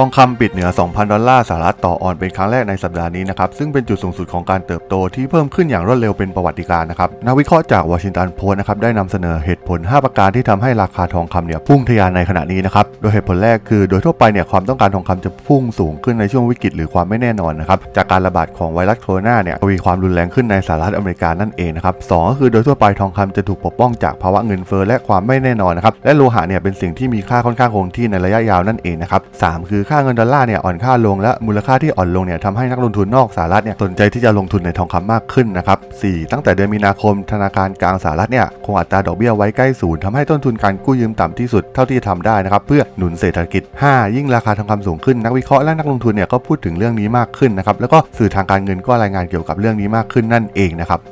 องคำปิดเหนือ 2,000 ดอลลาร์สหรัฐต่อออนเป็นครั้งแรกในสัปดาห์นี้นะครับ ซึ่งเป็นจุดสูงสุดของการเติบโตที่เพิ่มขึ้นอย่างรวดเร็วเป็นประวัติการณ์นะครับ นักวิเคราะห์จากวอชิงตันโพสต์นะครับ ได้นำเสนอเหตุผล 5 ประการที่ทำให้ราคาทองคำเนี่ยพุ่งทะยานในขณะนี้นะครับ โดยเหตุผลแรกคือโดยทั่วไปเนี่ยความต้องการทองคำจะพุ่งสูงขึ้นในช่วงวิกฤตหรือความไม่แน่นอนนะครับ จากการระบาดของไวรัสโคโรนาเนี่ยทวีความรุนแรงขึ้นในสหรัฐอเมริกานั่นเองนะครับสองก็คือโดยทั่วไปทองคำจะถูกปกป้องจากภาวะเงินเฟ้อและความไม่แน่นอนนะครับ และโลหะเนี่ยเป็นสิ่งที่มีค่าค่อนข้างคงที่ในระยะยาวนั่นเองนะครับสามคือค่าเงินดอลลาร์เนี่ยอ่อนค่าลงและมูลค่าที่อ่อนลงเนี่ยทำให้นักลงทุนนอกสหรัฐเนี่ยสนใจที่จะลงทุนในทองคำมากขึ้นนะครับสี่ตั้งแต่เดือนมีนาคมธนาคารกลางสหรัฐเนี่ยคงอัตราดอกเบี้ยไว้ใกล้ศูนย์ทำให้ต้นทุนการกู้ยืมต่ำที่สุดเท่าที่จะทำได้นะครับเพื่อหนุนเศรษฐกิจ 5 ยิ่งราคาทองคำสูงขึ้นนักวิเคราะห์และนักลงทุนเนี่ยก็พูดถึงเรื่องนี้มากขึ้นนะครับแล้วก็สื่อทางการเงินก็รายงานเกี่ยวกับเรื่องนี้มากขึ้นนั่นเองนะครับ